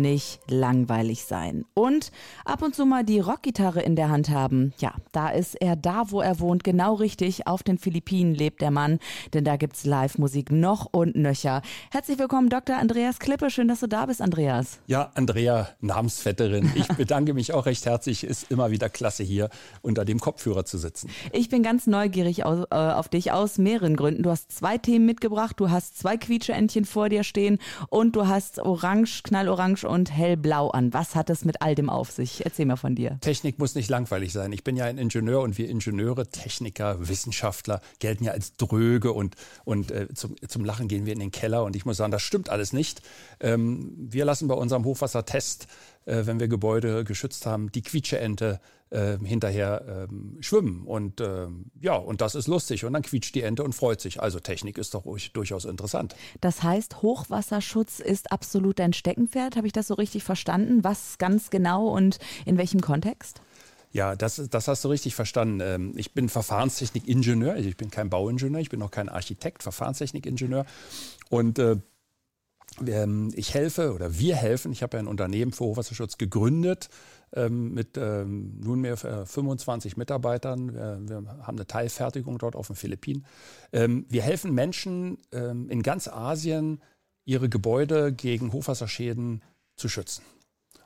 nicht langweilig sein. Und ab und zu mal die Rockgitarre in der Hand haben. Ja, da ist er da, wo er wohnt, genau richtig. Auf den Philippinen lebt der Mann, denn da gibt's Live-Musik noch und nöcher. Herzlich willkommen, Dr. Andreas Klippe. Schön, dass du da bist, Andreas. Ja, Andrea, Namensvetterin. Ich bedanke mich auch recht herzlich. Ist immer wieder klasse, hier unter dem Kopfhörer zu sitzen. Ich bin ganz neugierig auf, äh, auf dich aus mehreren Gründen. Du hast zwei Themen mitgebracht. Du hast zwei Quietscheentchen vor dir stehen und du hast orange, knallorange und hellblau an. Was hat es mit all dem auf sich? Erzähl mal von dir. Technik muss nicht langweilig sein. Ich bin ja ein Ingenieur und wir Ingenieure, Techniker, Wissenschaftler gelten ja als dröge und, und äh, zum, zum Lachen gehen wir in den Keller. Und ich muss sagen, das stimmt alles nicht. Ähm, wir lassen bei unserem Hochwassertest, äh, wenn wir Gebäude geschützt haben, die Quietscheente äh, hinterher ähm, schwimmen. Und ähm, ja, und das ist lustig. Und dann quietscht die Ente und freut sich. Also Technik ist doch durchaus interessant. Das heißt, Hochwasserschutz ist absolut dein Steckenpferd. Habe ich das so richtig verstanden? Was ganz genau und in welchem Kontext? Ja, das, das hast du richtig verstanden. Ähm, ich bin Verfahrenstechnik-Ingenieur. Ich bin kein Bauingenieur, ich bin auch kein Architekt, Verfahrenstechnik-Ingenieur. Und äh, ich helfe oder wir helfen. Ich habe ja ein Unternehmen für Hochwasserschutz gegründet ähm, mit ähm, nunmehr 25 äh, Mitarbeitern. Wir, haben eine Teilfertigung dort auf den Philippinen. Ähm, wir helfen Menschen ähm, in ganz Asien, ihre Gebäude gegen Hochwasserschäden zu schützen.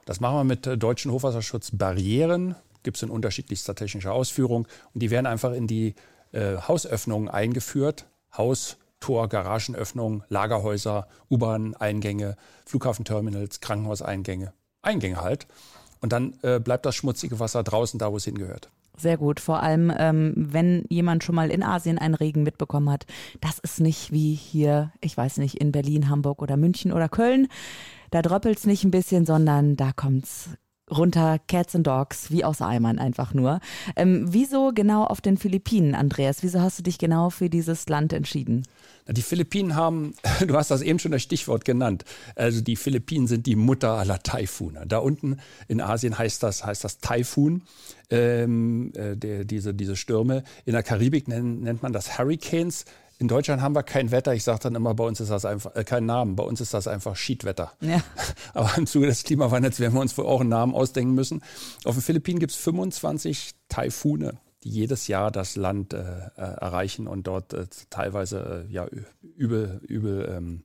Das machen wir mit äh, deutschen Hochwasserschutzbarrieren. Gibt es in unterschiedlichster technischer Ausführung. Und die werden einfach in die äh, Hausöffnungen eingeführt. Haus, Tor, Garagenöffnungen, Lagerhäuser, U-Bahn-Eingänge, Flughafenterminals, Krankenhauseingänge. Eingänge halt. Und dann äh, bleibt das schmutzige Wasser draußen da, wo es hingehört. Sehr gut. Vor allem, ähm, wenn jemand schon mal in Asien einen Regen mitbekommen hat. Das ist nicht wie hier, ich weiß nicht, in Berlin, Hamburg oder München oder Köln. Da dröppelt es nicht ein bisschen, sondern da kommt es runter, Cats and Dogs, wie aus Eimern einfach nur. Ähm, wieso genau auf den Philippinen, Andreas? Wieso hast du dich genau für dieses Land entschieden? Die Philippinen haben, du hast das eben schon das Stichwort genannt, also die Philippinen sind die Mutter aller Taifune. Da unten in Asien heißt das, heißt das Taifun, ähm, äh, diese, diese Stürme. In der Karibik nennt, nennt man das Hurricanes. In Deutschland haben wir kein Wetter. Ich sage dann immer, bei uns ist das einfach äh, kein Namen. Bei uns ist das einfach Schiedwetter. Ja. Aber im Zuge des Klimawandels werden wir uns wohl auch einen Namen ausdenken müssen. Auf den Philippinen gibt es 25 Taifune, die jedes Jahr das Land äh, äh, erreichen und dort äh, teilweise äh, ja, übel, übel ähm,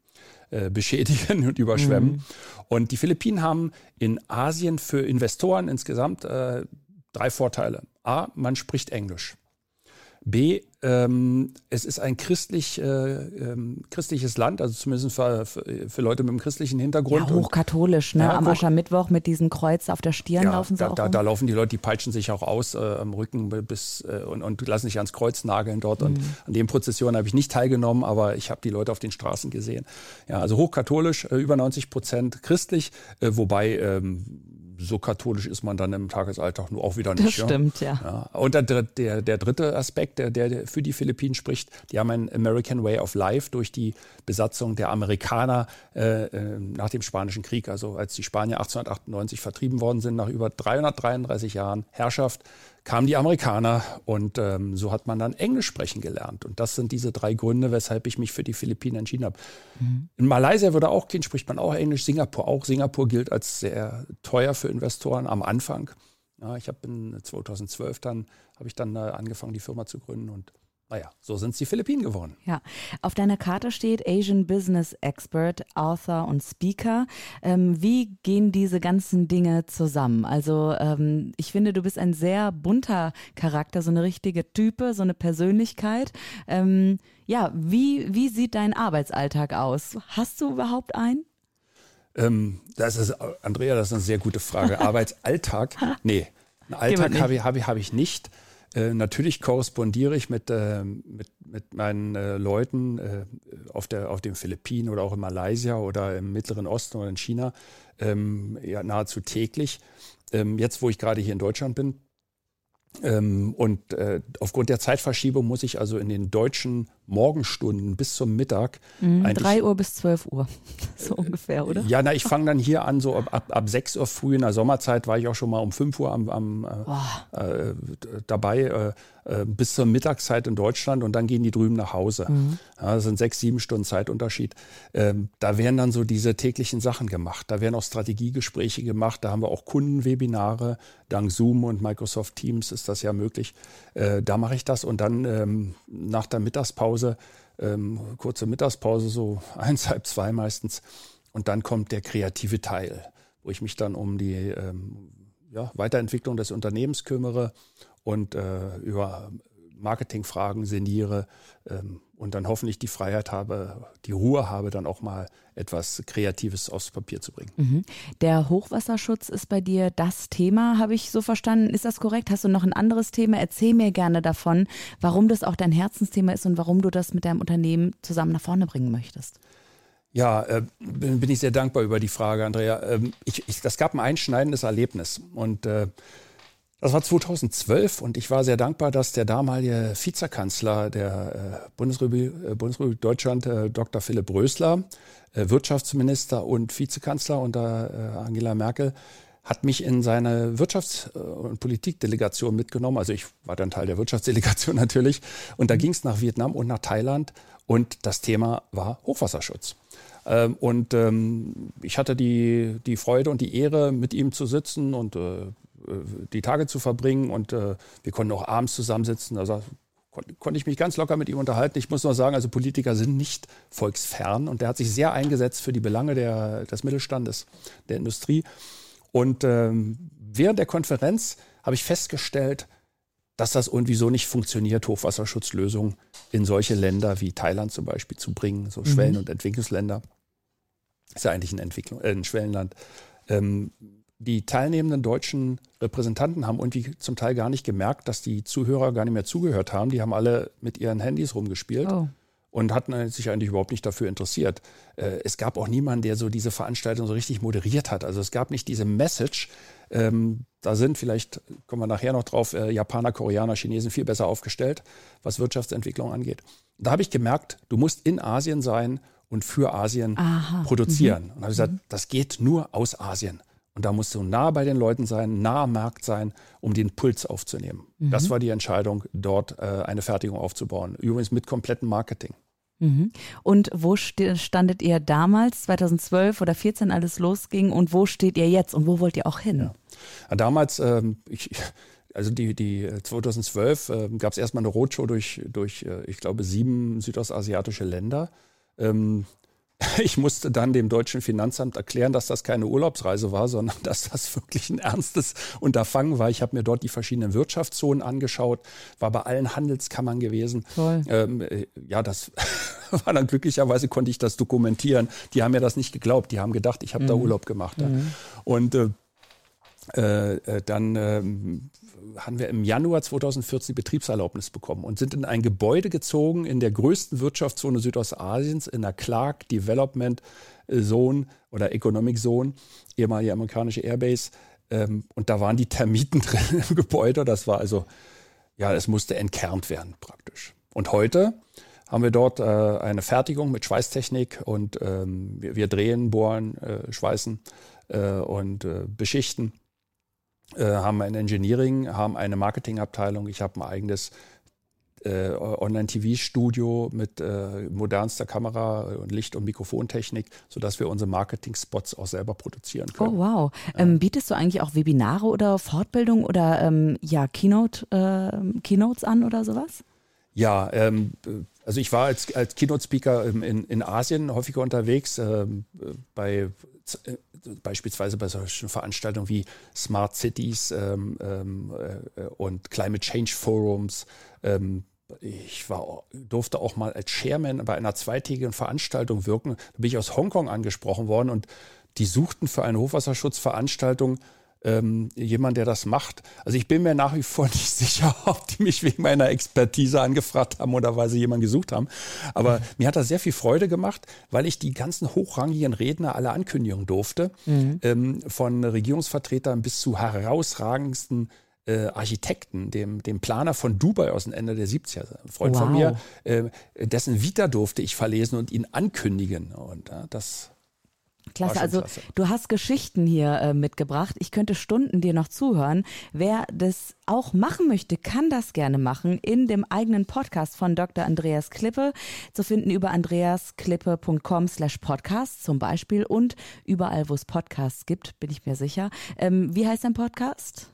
äh, beschädigen und überschwemmen. Mhm. Und die Philippinen haben in Asien für Investoren insgesamt drei Vorteile. A, man spricht Englisch. B, ähm, es ist ein christlich, äh, ähm, christliches Land, also zumindest für, für, für, Leute mit einem christlichen Hintergrund. Ja, hochkatholisch, ne? Ja, Am Aschermittwoch mit diesem Kreuz auf der Stirn ja, laufen sie da, auch. Da, da, laufen die Leute, die peitschen sich auch aus äh, am Rücken bis äh, und, und, lassen sich ans Kreuz nageln dort. Mhm. Und an den Prozessionen habe ich nicht teilgenommen, aber ich habe die Leute auf den Straßen gesehen. Ja, also hochkatholisch, äh, über 90 Prozent christlich, äh, wobei ähm, so katholisch ist man dann im Tagesalltag nur auch wieder nicht. Das stimmt, ja. ja. Und der, der, der dritte Aspekt, der, der für die Philippinen spricht, die haben ein American Way of Life durch die Besatzung der Amerikaner äh, äh nach dem Spanischen Krieg. Also als die Spanier 1898 vertrieben worden sind, nach über 333 Jahren Herrschaft, kamen die Amerikaner und ähm, so hat man dann Englisch sprechen gelernt. Und das sind diese drei Gründe, weshalb ich mich für die Philippinen entschieden habe. Mhm. In Malaysia würde auch gehen, spricht man auch Englisch, Singapur auch. Singapur gilt als sehr teuer für Investoren am Anfang. Ja, ich habe in 2012 dann, habe ich dann äh, angefangen, die Firma zu gründen und naja, so sind es die Philippinen geworden. Ja, auf deiner Karte steht Asian Business Expert, Author und Speaker. Ähm, wie gehen diese ganzen Dinge zusammen? Also ähm, ich finde, du bist ein sehr bunter Charakter, so eine richtige Type, so eine Persönlichkeit. Ähm, ja, wie, wie sieht dein Arbeitsalltag aus? Hast du überhaupt einen? Ähm, das ist, Andrea, das ist eine sehr gute Frage. Arbeitsalltag? Nee, einen Alltag habe ich, hab ich, hab ich nicht. Äh, natürlich korrespondiere ich mit, äh, mit, mit meinen äh, Leuten äh, auf, der, auf den Philippinen oder auch in Malaysia oder im Mittleren Osten oder in China ähm, ja, nahezu täglich. Ähm, jetzt, wo ich gerade hier in Deutschland bin, und äh, aufgrund der Zeitverschiebung muss ich also in den deutschen Morgenstunden bis zum Mittag. Mhm, 3 Uhr bis 12 Uhr, so ungefähr, oder? Ja, na, ich fange dann hier an, so ab, ab 6 Uhr früh in der Sommerzeit war ich auch schon mal um 5 Uhr am, am äh, äh, dabei, äh, bis zur Mittagszeit in Deutschland und dann gehen die drüben nach Hause. Mhm. Ja, das sind sechs, sieben Stunden Zeitunterschied. Ähm, da werden dann so diese täglichen Sachen gemacht. Da werden auch Strategiegespräche gemacht. Da haben wir auch Kundenwebinare. Dank Zoom und Microsoft Teams ist das ja möglich. Äh, da mache ich das und dann ähm, nach der Mittagspause, ähm, kurze Mittagspause, so eins, halb zwei meistens. Und dann kommt der kreative Teil, wo ich mich dann um die ähm, ja, Weiterentwicklung des Unternehmens kümmere und äh, über Marketingfragen sinniere ähm, und dann hoffentlich die Freiheit habe, die Ruhe habe, dann auch mal etwas Kreatives aufs Papier zu bringen. Mhm. Der Hochwasserschutz ist bei dir das Thema, habe ich so verstanden. Ist das korrekt? Hast du noch ein anderes Thema? Erzähl mir gerne davon, warum das auch dein Herzensthema ist und warum du das mit deinem Unternehmen zusammen nach vorne bringen möchtest. Ja, äh, bin, bin, ich sehr dankbar über die Frage, Andrea. Ähm, ich, ich, das gab ein einschneidendes Erlebnis und äh, das war 2012 und ich war sehr dankbar, dass der damalige Vizekanzler der äh, Bundesrepublik, äh, Bundesrepublik Deutschland, äh, Dr. Philipp Rösler, Wirtschaftsminister und Vizekanzler unter Angela Merkel, hat mich in seine Wirtschafts- und Politikdelegation mitgenommen. Also ich war dann Teil der Wirtschaftsdelegation natürlich. Und da ging es nach Vietnam und nach Thailand und das Thema war Hochwasserschutz. Ähm, und ähm, ich hatte die, die Freude und die Ehre, mit ihm zu sitzen und die Tage zu verbringen und äh, wir konnten auch abends zusammensitzen. Also konnte ich mich ganz locker mit ihm unterhalten. Ich muss nur sagen, also Politiker sind nicht volksfern und er hat sich sehr eingesetzt für die Belange der, des Mittelstandes, der Industrie. Und ähm, während der Konferenz habe ich festgestellt, dass das irgendwie so nicht funktioniert, Hochwasserschutzlösungen in solche Länder wie Thailand zum Beispiel zu bringen, so Schwellen- mhm. und Entwicklungsländer. Ist ja eigentlich ein, Entwicklung, äh, ein Schwellenland. Ähm, die teilnehmenden deutschen Repräsentanten haben irgendwie zum Teil gar nicht gemerkt, dass die Zuhörer gar nicht mehr zugehört haben. Die haben alle mit ihren Handys rumgespielt. Oh. Und hatten sich eigentlich überhaupt nicht dafür interessiert. Äh, es gab auch niemanden, der so diese Veranstaltung so richtig moderiert hat. Also es gab nicht diese Message. Ähm, da sind vielleicht, kommen wir nachher noch drauf, äh, Japaner, Koreaner, Chinesen viel besser aufgestellt, was Wirtschaftsentwicklung angeht. Da habe ich gemerkt, du musst in Asien sein und für Asien Aha. produzieren. Mhm. Und habe gesagt, mhm. das geht nur aus Asien. Und da musst du nah bei den Leuten sein, nah am Markt sein, um den Puls aufzunehmen. Mhm. Das war die Entscheidung, dort äh, eine Fertigung aufzubauen. Übrigens mit komplettem Marketing. Mhm. Und wo standet ihr damals, 2012 oder 2014, alles losging? Und wo steht ihr jetzt und wo wollt ihr auch hin? Ja. Damals, ähm, ich, also die, die 2012 äh, gab es erstmal eine Roadshow durch, durch äh, ich glaube, sieben südostasiatische Länder. Ähm, ich musste dann dem deutschen Finanzamt erklären, dass das keine Urlaubsreise war, sondern dass das wirklich ein ernstes Unterfangen war. Ich habe mir dort die verschiedenen Wirtschaftszonen angeschaut, war bei allen Handelskammern gewesen. Ähm, äh, ja, das war dann glücklicherweise konnte ich das dokumentieren. Die haben mir das nicht geglaubt. Die haben gedacht, ich habe mhm. da Urlaub gemacht. Mhm. Und äh, äh, äh dann ähm, haben wir im Januar 2014 die Betriebserlaubnis bekommen und sind in ein Gebäude gezogen in der größten Wirtschaftszone Südostasiens, in der Clark Development Zone oder Economic Zone, ehemalige amerikanische Airbase. Ähm, und da waren die Termiten drin im Gebäude. Das war also, ja, es musste entkernt werden praktisch. Und heute haben wir dort äh, eine Fertigung mit Schweißtechnik und ähm, wir, wir, drehen, bohren, äh, schweißen äh, und äh, beschichten haben ein Engineering, haben eine Marketingabteilung. Ich habe ein eigenes äh, Online-TV-Studio mit äh, modernster Kamera und Licht- und Mikrofontechnik, sodass wir unsere Marketing-Spots auch selber produzieren können. Oh wow. Ähm, bietest du eigentlich auch Webinare oder Fortbildung oder ähm, ja, Keynote, äh, Keynotes an oder sowas? Ja, ähm, also ich war als, als Keynote-Speaker in, in, Asien häufiger unterwegs, ähm, bei äh, beispielsweise bei solchen Veranstaltungen wie Smart Cities ähm, ähm, äh, und Climate Change Forums. Ähm, ich war, durfte auch mal als Chairman bei einer zweitägigen Veranstaltung wirken. Da bin ich aus Hongkong angesprochen worden und die suchten für eine Hochwasserschutzveranstaltung ähm, jemand, der das macht. Also ich bin mir nach wie vor nicht sicher, ob die mich wegen meiner Expertise angefragt haben oder weil sie jemanden gesucht haben. Aber mhm. mir hat das sehr viel Freude gemacht, weil ich die ganzen hochrangigen Redner alle ankündigen durfte, mhm. ähm, von Regierungsvertretern bis zu herausragendsten äh, Architekten, dem, dem Planer von Dubai aus dem Ende der 70er, ein Freund wow. von mir, äh, dessen Vita durfte ich verlesen und ihn ankündigen. Und äh, das Klasse, also klasse. du hast Geschichten hier äh, mitgebracht. Ich könnte Stunden dir noch zuhören. Wer das auch machen möchte, kann das gerne machen in dem eigenen Podcast von Dr. Andreas Klippe. Zu finden über andreasklippe.com slash podcast zum Beispiel und überall, wo es Podcasts gibt, bin ich mir sicher. Ähm, wie heißt dein Podcast?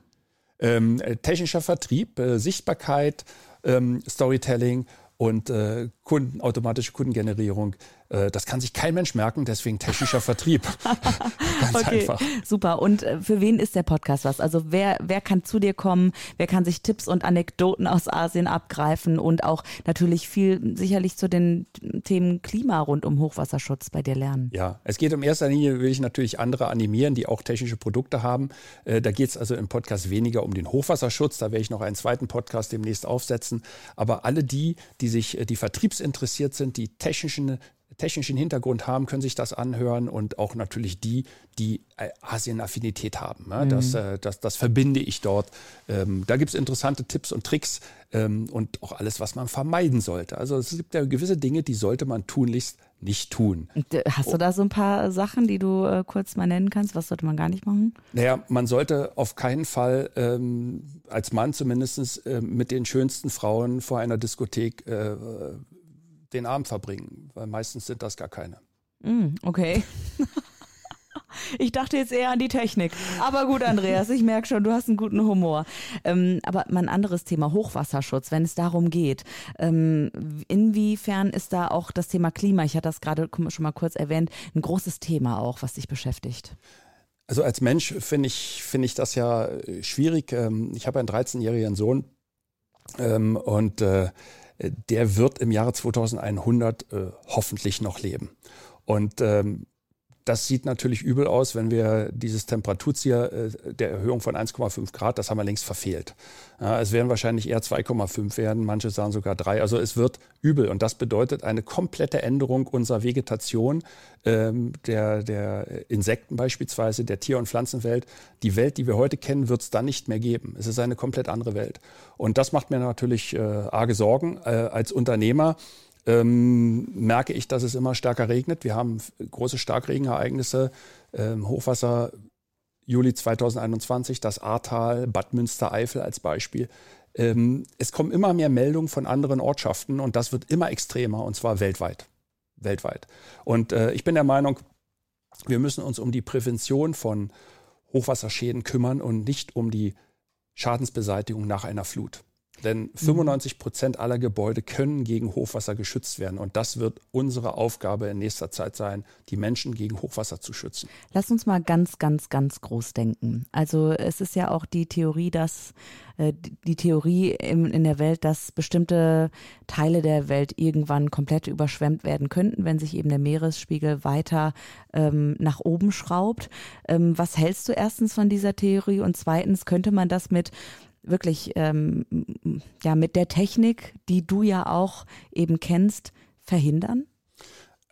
Ähm, technischer Vertrieb, äh, Sichtbarkeit, ähm, Storytelling und äh, Kunden, automatische Kundengenerierung äh, das kann sich kein Mensch merken, deswegen technischer Vertrieb. Ganz okay, einfach. Super. Und äh, für wen ist der Podcast was? Also wer, wer kann zu dir kommen? Wer kann sich Tipps und Anekdoten aus Asien abgreifen und auch natürlich viel sicherlich zu den Themen Klima rund um Hochwasserschutz bei dir lernen? Ja, es geht um erster Linie, will ich natürlich andere animieren, die auch technische Produkte haben. Äh, da geht es also im Podcast weniger um den Hochwasserschutz. Da werde ich noch einen zweiten Podcast demnächst aufsetzen. Aber alle die, die sich, die vertriebsinteressiert sind, die technischen technischen Hintergrund haben, können sich das anhören und auch natürlich die, die äh, Asien-Affinität haben. Ne? Mhm. Das, äh, das, das verbinde ich dort. Ähm, da gibt es interessante Tipps und Tricks ähm, und auch alles, was man vermeiden sollte. Also es gibt ja gewisse Dinge, die sollte man tunlichst nicht tun. Äh, hast du da so ein paar Sachen, die du äh, kurz mal nennen kannst? Was sollte man gar nicht machen? Naja, man sollte auf keinen Fall ähm, als Mann zumindest äh, mit den schönsten Frauen vor einer Diskothek äh, den Abend verbringen, weil meistens sind das gar keine. Mm, okay. Ich dachte jetzt eher an die Technik. Aber gut, Andreas, ich merke schon, du hast einen guten Humor. Ähm, aber mein anderes Thema, Hochwasserschutz, wenn es darum geht. Ähm, inwiefern ist da auch das Thema Klima, ich hatte das gerade schon mal kurz erwähnt, ein großes Thema auch, was dich beschäftigt? Also als Mensch finde ich, finde ich das ja schwierig. Ähm, ich habe einen 13-jährigen Sohn ähm, und äh, der wird im Jahre 2100 äh, hoffentlich noch leben. Und ähm, das sieht natürlich übel aus, wenn wir dieses Temperaturziel äh, der Erhöhung von 1,5 Grad, das haben wir längst verfehlt. Ja, es werden wahrscheinlich eher 2,5 werden, manche sagen sogar 3. Also es wird übel und das bedeutet eine komplette Änderung unserer Vegetation, ähm, der, der Insekten beispielsweise, der Tier- und Pflanzenwelt. Die Welt, die wir heute kennen, wird es dann nicht mehr geben. Es ist eine komplett andere Welt. Und das macht mir natürlich äh, arge Sorgen äh, als Unternehmer ähm, merke ich, dass es immer stärker regnet. Wir haben große Starkregenereignisse, ähm, Hochwasser Juli 2021, das Ahrtal, Bad Münstereifel als Beispiel. Ähm, es kommen immer mehr Meldungen von anderen Ortschaften und das wird immer extremer und zwar weltweit. Weltweit. Und äh, ich bin der Meinung, wir müssen uns um die Prävention von Hochwasserschäden kümmern und nicht um die Schadensbeseitigung nach einer Flut. Denn 95 Prozent aller Gebäude können gegen Hochwasser geschützt werden. Und das wird unsere Aufgabe in nächster Zeit sein, die Menschen gegen Hochwasser zu schützen. Lass uns mal ganz, ganz, ganz groß denken. Also es ist ja auch die Theorie, dass äh, die Theorie in, in der Welt, dass bestimmte Teile der Welt irgendwann komplett überschwemmt werden könnten, wenn sich eben der Meeresspiegel weiter ähm, nach oben schraubt. Ähm, was hältst du erstens von dieser Theorie? Und zweitens, könnte man das mit wirklich ähm, ja mit der Technik, die du ja auch eben kennst, verhindern?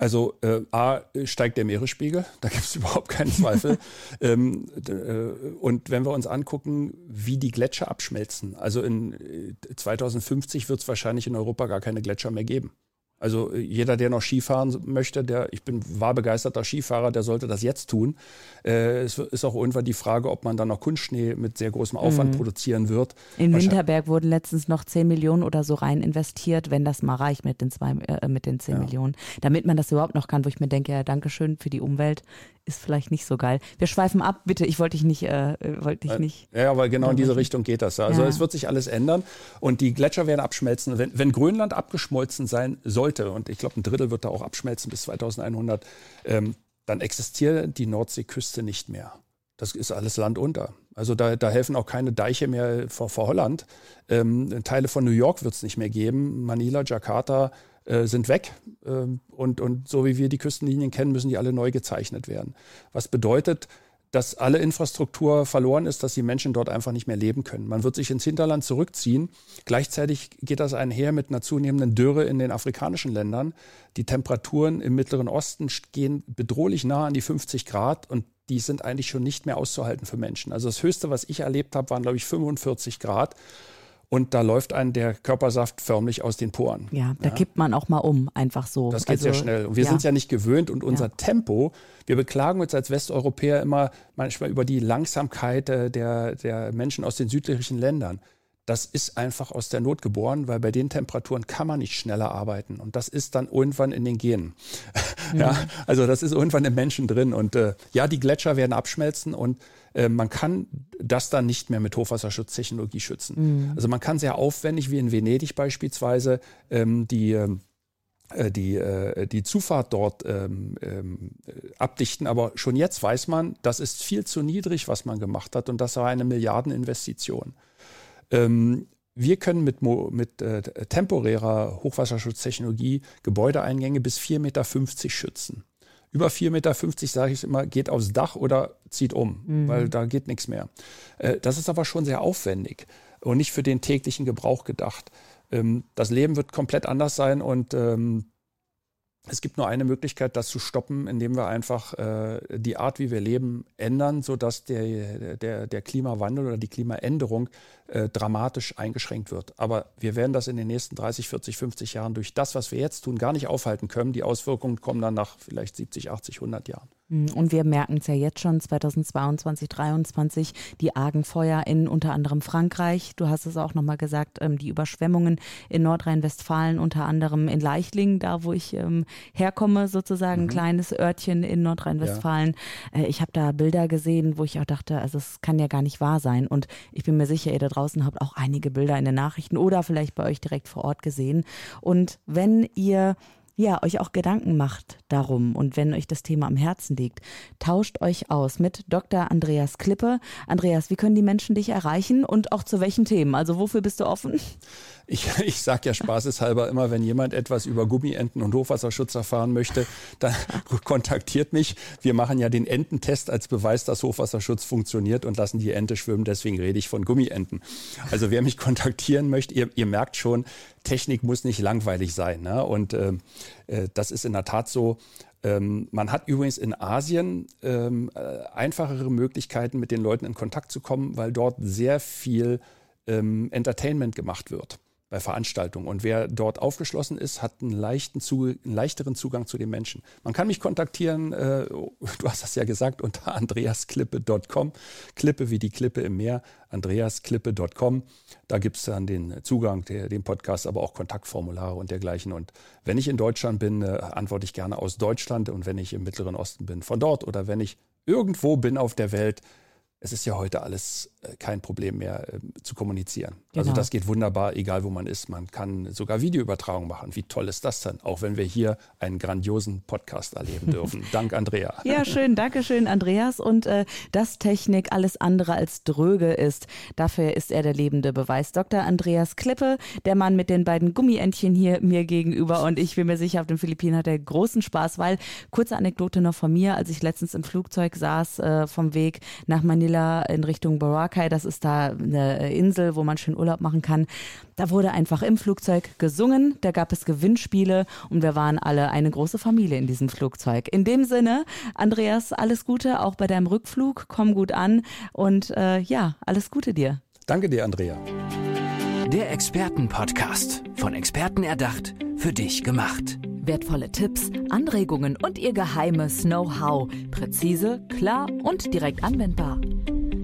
Also äh, A steigt der Meeresspiegel, da gibt es überhaupt keinen Zweifel. ähm, äh, und wenn wir uns angucken, wie die Gletscher abschmelzen, also in 2050 wird es wahrscheinlich in Europa gar keine Gletscher mehr geben. Also jeder, der noch Skifahren möchte, der, ich bin, war begeisterter Skifahrer, der sollte das jetzt tun. Äh, es ist auch irgendwann die Frage, ob man dann noch Kunstschnee mit sehr großem Aufwand mhm. produzieren wird. In Winterberg wurden letztens noch 10 Millionen oder so rein investiert, wenn das mal reicht mit den, zwei, äh, mit den 10 ja. Millionen. Damit man das überhaupt noch kann, wo ich mir denke, ja, Dankeschön für die Umwelt, ist vielleicht nicht so geil. Wir schweifen ab, bitte, ich wollte dich nicht, äh, wollte dich äh, nicht. Ja, aber genau in diese Richtung geht das. Also ja. es wird sich alles ändern und die Gletscher werden abschmelzen. Wenn, wenn Grönland abgeschmolzen sein sollte, und ich glaube ein Drittel wird da auch abschmelzen bis 2100, ähm, dann existiert die Nordseeküste nicht mehr. Das ist alles Land unter. Also da, da helfen auch keine Deiche mehr vor, vor Holland. Ähm, Teile von New York wird es nicht mehr geben. Manila, Jakarta, äh, sind weg. Äh, und, und so wie wir die Küstenlinien kennen, müssen die alle neu gezeichnet werden. Was bedeutet, dass alle Infrastruktur verloren ist, dass die Menschen dort einfach nicht mehr leben können. Man wird sich ins Hinterland zurückziehen. Gleichzeitig geht das einher mit einer zunehmenden Dürre in den afrikanischen Ländern. Die Temperaturen im Mittleren Osten gehen bedrohlich nah an die 50 Grad und die sind eigentlich schon nicht mehr auszuhalten für Menschen. Also das Höchste, was ich erlebt habe, waren, glaube ich, 45 Grad und da läuft einem der Körpersaft förmlich aus den Poren. Ja, da ja. kippt man auch mal um, einfach so. Das geht also, sehr schnell. Und wir ja. sind ja nicht gewöhnt und unser ja. Tempo, wir beklagen uns als Westeuropäer immer manchmal über die Langsamkeit äh, der, der Menschen aus den südlichen Ländern. Das ist einfach aus der Not geboren, weil bei den Temperaturen kann man nicht schneller arbeiten. Und das ist dann irgendwann in den Genen. Mhm. ja, also das ist irgendwann im Menschen drin. Und äh, ja, die Gletscher werden abschmelzen und äh, man kann das dann nicht mehr mit Hochwasserschutztechnologie schützen. Mhm. Also man kann sehr aufwendig, wie in Venedig beispielsweise, ähm, die ähm, äh, die, äh, die Zufahrt dort ähm, ähm, abdichten. Aber schon jetzt weiß man, das ist viel zu niedrig, was man gemacht hat. Und das war eine Milliardeninvestition. Ähm, wir können mit, mit äh, temporärer Hochwasserschutztechnologie Gebäudeeingänge bis 4,50 Meter schützen. Über 4,50 Meter, sage ich immer, geht aufs Dach oder zieht um, mhm. weil da geht nichts mehr. Äh, das ist aber schon sehr aufwendig und nicht für den täglichen Gebrauch gedacht. Ähm, das Leben wird komplett anders sein und ähm, es gibt nur eine Möglichkeit, das zu stoppen, indem wir einfach äh, die Art, wie wir leben, ändern, sodass der, der, der Klimawandel oder die Klimaänderung äh, dramatisch eingeschränkt wird. Aber wir werden das in den nächsten 30, 40, 50 Jahren durch das, was wir jetzt tun, gar nicht aufhalten können. Die Auswirkungen kommen dann nach vielleicht 70, 80, 100 Jahren. Hm, und wir merken es ja jetzt schon 2022, 2023, die Argenfeuer in unter anderem Frankreich. Du hast es auch nochmal gesagt, ähm, die Überschwemmungen in Nordrhein-Westfalen, unter anderem in Leichlingen, da wo ich ähm, herkomme, sozusagen, mhm. ein kleines Örtchen in Nordrhein-Westfalen. Ja. Äh, ich habe da Bilder gesehen, wo ich auch dachte, also es kann ja gar nicht wahr sein. Und ich bin mir sicher, ihr da draußen habt auch einige Bilder in den Nachrichten oder vielleicht bei euch direkt vor Ort gesehen. Und wenn ihr ja, euch auch Gedanken macht darum und wenn euch das Thema am Herzen liegt, tauscht euch aus mit Dr. Andreas Klippe. Andreas, wie können die Menschen dich erreichen und auch zu welchen Themen? Also wofür bist du offen? Ich, ich sage ja spaßeshalber immer, wenn jemand etwas über Gummienten und Hochwasserschutz erfahren möchte, dann kontaktiert mich. Wir machen ja den Ententest als Beweis, dass Hochwasserschutz funktioniert und lassen die Ente schwimmen. Deswegen rede ich von Gummienten. Also wer mich kontaktieren möchte, ihr, ihr merkt schon, Technik muss nicht langweilig sein. Ne? Und äh, äh, das ist in der Tat so. Ähm, man hat übrigens in Asien ähm, äh, einfachere Möglichkeiten, mit den Leuten in Kontakt zu kommen, weil dort sehr viel ähm, Entertainment gemacht wird bei Veranstaltungen. Und wer dort aufgeschlossen ist, hat einen, leichten Zugang, einen leichteren Zugang zu den Menschen. Man kann mich kontaktieren, äh, du hast das ja gesagt, unter andreasklippe.com. Klippe wie die Klippe im Meer, andreasklippe.com. Da gibt es dann den Zugang, der, den Podcast, aber auch Kontaktformulare und dergleichen. Und wenn ich in Deutschland bin, äh, antworte ich gerne aus Deutschland. Und wenn ich im Mittleren Osten bin, von dort. Oder wenn ich irgendwo bin auf der Welt, es ist ja heute alles kein Problem mehr äh, zu kommunizieren. Also genau. Also das geht wunderbar, egal wo man ist. Man kann sogar Videoübertragung machen. Wie toll ist das denn? Auch wenn wir hier einen grandiosen Podcast erleben dürfen. Dank Andrea. Ja, schön. Dankeschön, Andreas. Und äh, dass Technik alles andere als dröge ist, dafür ist er der lebende Beweis. Dr. Andreas Klippe, der Mann mit den beiden Gummientchen hier mir gegenüber. Und ich bin mir sicher, auf den Philippinen hat er großen Spaß, weil, kurze Anekdote noch von mir, als ich letztens im Flugzeug saß, äh, vom Weg nach Manila, in Richtung Boracay. Das ist da eine Insel, wo man schön Urlaub machen kann. Da wurde einfach im Flugzeug gesungen, da gab es Gewinnspiele und wir waren alle eine große Familie in diesem Flugzeug. In dem Sinne, Andreas, alles Gute auch bei deinem Rückflug. Komm gut an und äh, ja, alles Gute dir. Danke dir, Andrea. Der Expertenpodcast. Von Experten erdacht, für dich gemacht. Wertvolle Tipps, Anregungen und ihr geheimes Know-how. Präzise, klar und direkt anwendbar.